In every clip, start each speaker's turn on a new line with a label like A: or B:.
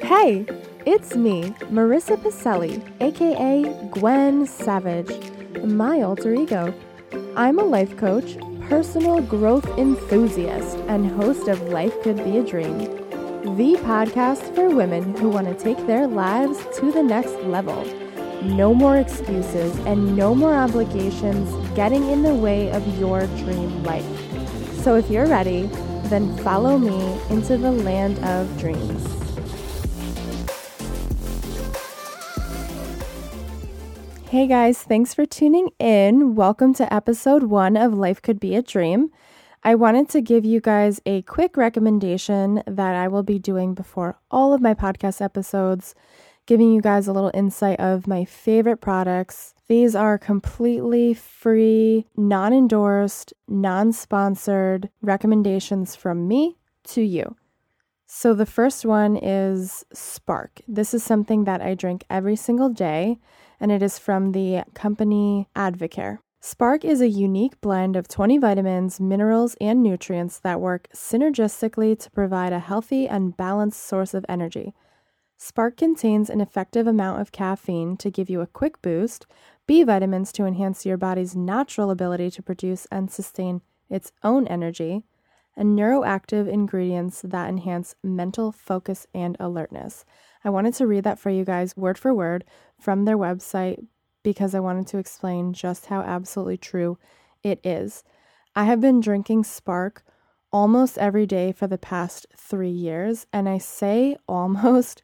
A: Hey, it's me, Marissa Pacelli, aka Gwen Savage, my alter ego. I'm a life coach, personal growth enthusiast, and host of Life Could Be a Dream, the podcast for women who want to take their lives to the next level. No more excuses and no more obligations getting in the way of your dream life. So if you're ready, then follow me into the land of dreams. Hey guys, thanks for tuning in. Welcome to episode one of Life Could Be a Dream. I wanted to give you guys a quick recommendation that I will be doing before all of my podcast episodes, giving you guys a little insight of my favorite products. These are completely free, non endorsed, non sponsored recommendations from me to you. So, the first one is Spark. This is something that I drink every single day and it is from the company Advocare. Spark is a unique blend of 20 vitamins, minerals, and nutrients that work synergistically to provide a healthy and balanced source of energy. Spark contains an effective amount of caffeine to give you a quick boost, B vitamins to enhance your body's natural ability to produce and sustain its own energy, and neuroactive ingredients that enhance mental focus and alertness. I wanted to read that for you guys word for word from their website because I wanted to explain just how absolutely true it is. I have been drinking Spark almost every day for the past three years, and I say almost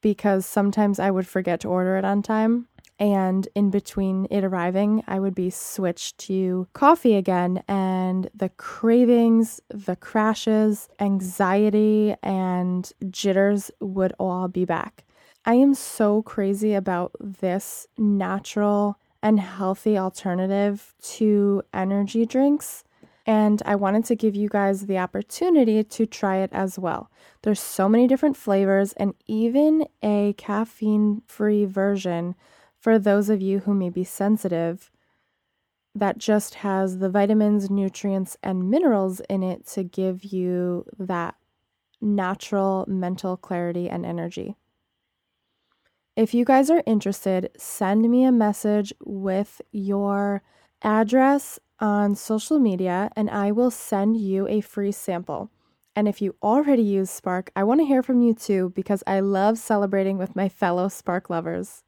A: because sometimes I would forget to order it on time. And in between it arriving, I would be switched to coffee again, and the cravings, the crashes, anxiety, and jitters would all be back. I am so crazy about this natural and healthy alternative to energy drinks. And I wanted to give you guys the opportunity to try it as well. There's so many different flavors and even a caffeine free version for those of you who may be sensitive that just has the vitamins, nutrients, and minerals in it to give you that natural mental clarity and energy. If you guys are interested, send me a message with your address on social media and I will send you a free sample. And if you already use Spark, I want to hear from you too because I love celebrating with my fellow Spark lovers.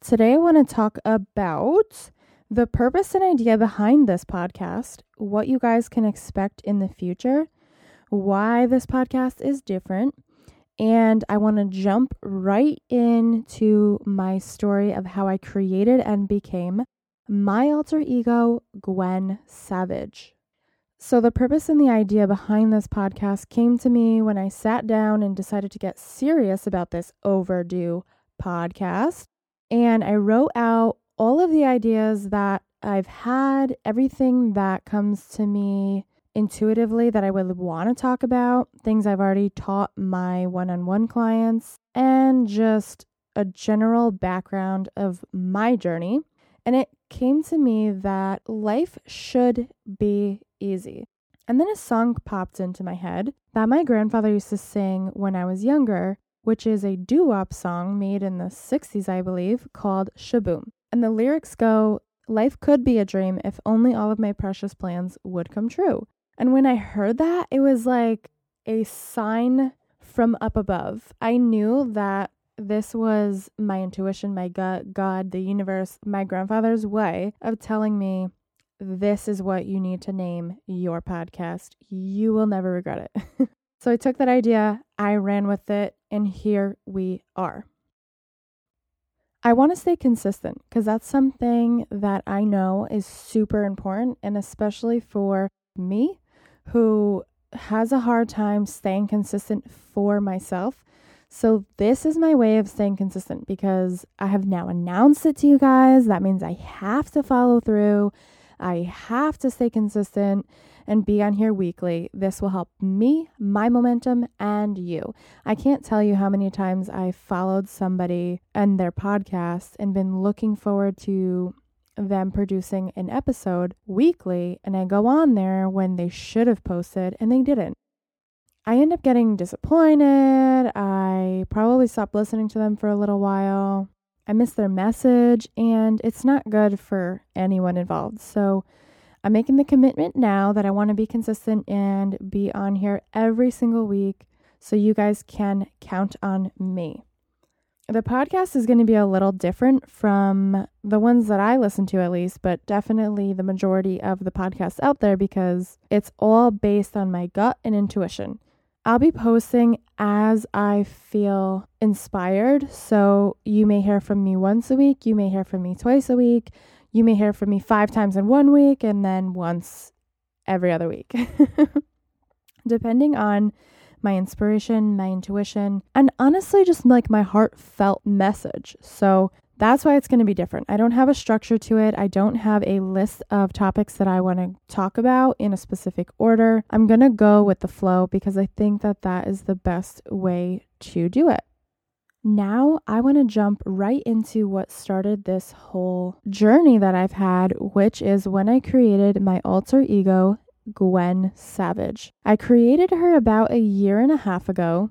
A: Today, I want to talk about the purpose and idea behind this podcast, what you guys can expect in the future, why this podcast is different, and I want to jump right into my story of how I created and became my alter ego, Gwen Savage. So, the purpose and the idea behind this podcast came to me when I sat down and decided to get serious about this overdue podcast. And I wrote out all of the ideas that I've had, everything that comes to me intuitively that I would want to talk about, things I've already taught my one on one clients, and just a general background of my journey. And it came to me that life should be easy. And then a song popped into my head that my grandfather used to sing when I was younger which is a doo wop song made in the 60s, I believe, called Sh-Boom. And the lyrics go, Life could be a dream if only all of my precious plans would come true. And when I heard that, it was like a sign from up above. I knew that this was my intuition, my gut, God, the universe, my grandfather's way of telling me this is what you need to name your podcast. You will never regret it. So I took that idea, I ran with it, and here we are. I want to stay consistent because that's something that I know is super important, and especially for me who has a hard time staying consistent for myself. So, this is my way of staying consistent because I have now announced it to you guys. That means I have to follow through, I have to stay consistent and be on here weekly. This will help me, my momentum, and you. I can't tell you how many times I followed somebody and their podcast and been looking forward to them producing an episode weekly, and I go on there when they should have posted and they didn't. I end up getting disappointed. I probably stop listening to them for a little while. I miss their message, and it's not good for anyone involved. So I'm making the commitment now that I want to be consistent and be on here every single week so you guys can count on me. The podcast is going to be a little different from the ones that I listen to, at least, but definitely the majority of the podcasts out there because it's all based on my gut and intuition. I'll be posting as I feel inspired. So you may hear from me once a week, you may hear from me twice a week, you may hear from me five times in one week, and then once every other week. Depending on my inspiration, my intuition, and honestly, just like my heartfelt message. So that's why it's going to be different. I don't have a structure to it. I don't have a list of topics that I want to talk about in a specific order. I'm going to go with the flow because I think that that is the best way to do it. Now, I want to jump right into what started this whole journey that I've had, which is when I created my alter ego, Gwen Savage. I created her about a year and a half ago,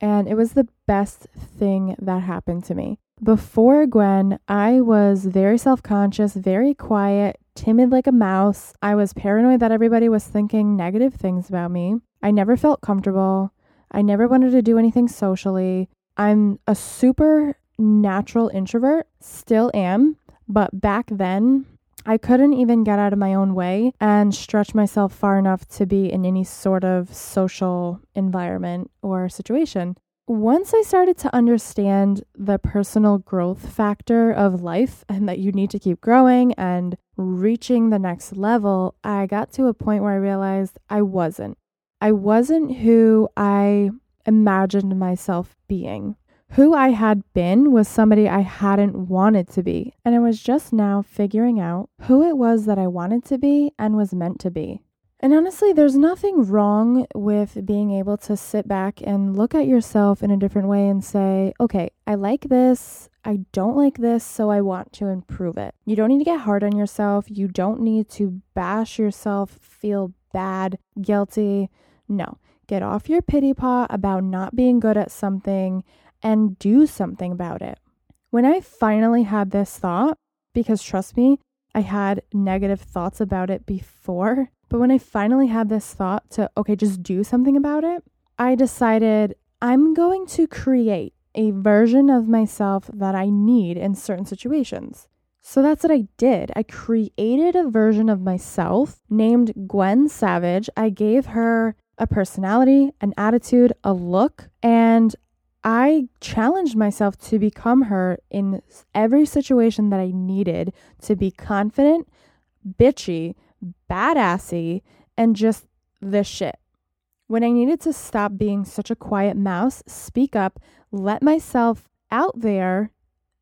A: and it was the best thing that happened to me. Before Gwen, I was very self conscious, very quiet, timid like a mouse. I was paranoid that everybody was thinking negative things about me. I never felt comfortable. I never wanted to do anything socially. I'm a super natural introvert, still am, but back then I couldn't even get out of my own way and stretch myself far enough to be in any sort of social environment or situation once I started to understand the personal growth factor of life and that you need to keep growing and reaching the next level, I got to a point where I realized I wasn't. I wasn't who I imagined myself being. Who I had been was somebody I hadn't wanted to be, and I was just now figuring out who it was that I wanted to be and was meant to be. And honestly, there's nothing wrong with being able to sit back and look at yourself in a different way and say, okay, I like this. I don't like this, so I want to improve it. You don't need to get hard on yourself. You don't need to bash yourself, feel bad, guilty. No, get off your pity pot about not being good at something and do something about it. When I finally had this thought, because trust me, I had negative thoughts about it before, but when I finally had this thought to, okay, just do something about it, I decided I'm going to create a version of myself that I need in certain situations. So that's what I did. I created a version of myself named Gwen Savage. I gave her a personality, an attitude, a look, and I challenged myself to become her in every situation that I needed to be confident, bitchy, badassy, and just the shit. When I needed to stop being such a quiet mouse, speak up, let myself out there,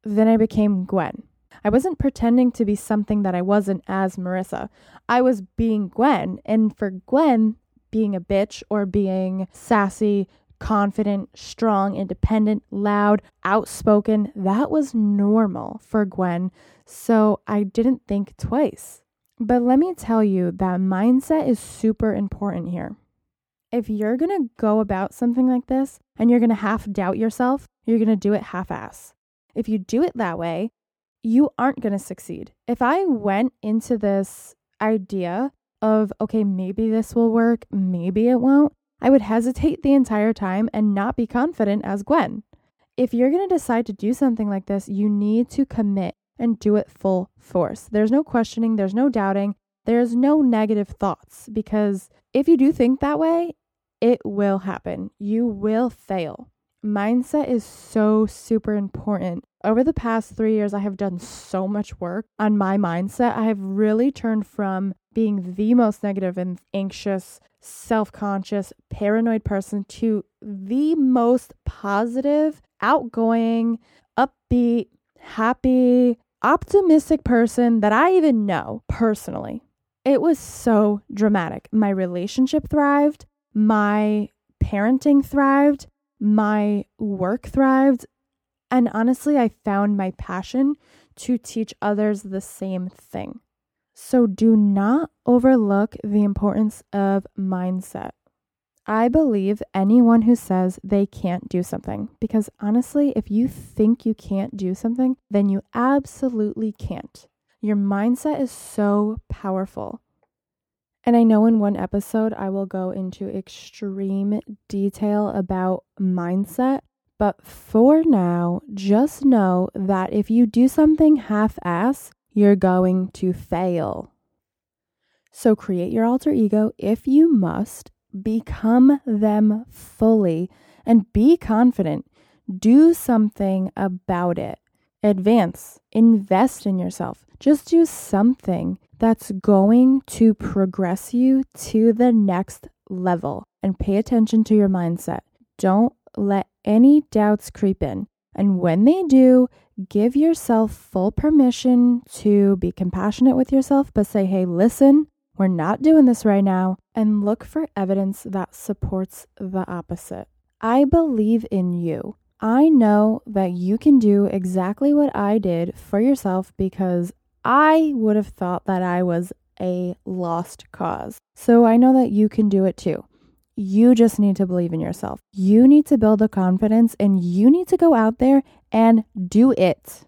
A: then I became Gwen. I wasn't pretending to be something that I wasn't as Marissa. I was being Gwen. And for Gwen, being a bitch or being sassy, confident, strong, independent, loud, outspoken, that was normal for Gwen. So I didn't think twice. But let me tell you that mindset is super important here. If you're to go about something like this and you're to half doubt yourself, you're to do it half ass. If you do it that way, you aren't to succeed. If I went into this idea of, okay, maybe this will work, maybe it won't, I would hesitate the entire time and not be confident as Gwen. If you're going to decide to do something like this, you need to commit and do it full force. There's no questioning, there's no doubting, there's no negative thoughts because if you do think that way, it will happen. You will fail. Mindset is so super important. Over the past three years, I have done so much work on my mindset. I have really turned from being the most negative and anxious, self conscious, paranoid person to the most positive, outgoing, upbeat, happy, optimistic person that I even know personally. It was so dramatic. My relationship thrived, my parenting thrived, my work thrived, and honestly, I found my passion to teach others the same thing. So do not overlook the importance of mindset. I believe anyone who says they can't do something because honestly, if you think you can't do something, then you absolutely can't. Your mindset is so powerful. And I know in one episode I will go into extreme detail about mindset, but for now, just know that if you do something half ass, you're going to fail. So create your alter ego if you must, become them fully, and be confident. Do something about it. Advance, invest in yourself. Just do something that's going to progress you to the next level and pay attention to your mindset. Don't let any doubts creep in. And when they do, give yourself full permission to be compassionate with yourself, but say, hey, listen, we're not doing this right now, and look for evidence that supports the opposite. I believe in you. I know that you can do exactly what I did for yourself because I would have thought that I was a lost cause. So I know that you can do it too. You just need to believe in yourself. You need to build the confidence and you need to go out there and do it.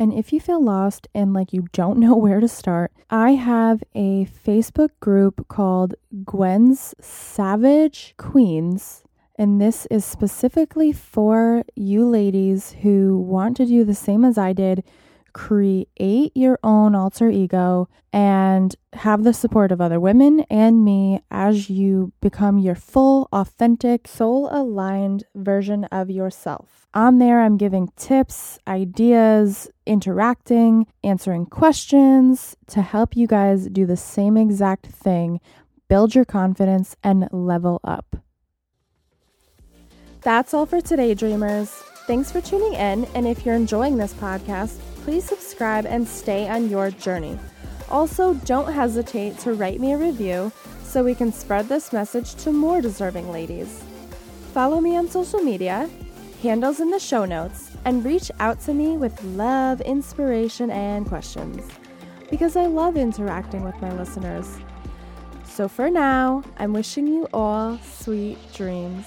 A: And if you feel lost and like you don't know where to start, I have a Facebook group called Gwen's Savage Queens. And this is specifically for you ladies who want to do the same as I did create your own alter ego and have the support of other women and me as you become your full, authentic, soul aligned version of yourself. On there, I'm giving tips, ideas, interacting, answering questions to help you guys do the same exact thing, build your confidence, and level up. That's all for today, dreamers. Thanks for tuning in, and if you're enjoying this podcast, please subscribe and stay on your journey. Also, don't hesitate to write me a review so we can spread this message to more deserving ladies. Follow me on social media, handles in the show notes, and reach out to me with love, inspiration, and questions because I love interacting with my listeners. So for now, I'm wishing you all sweet dreams.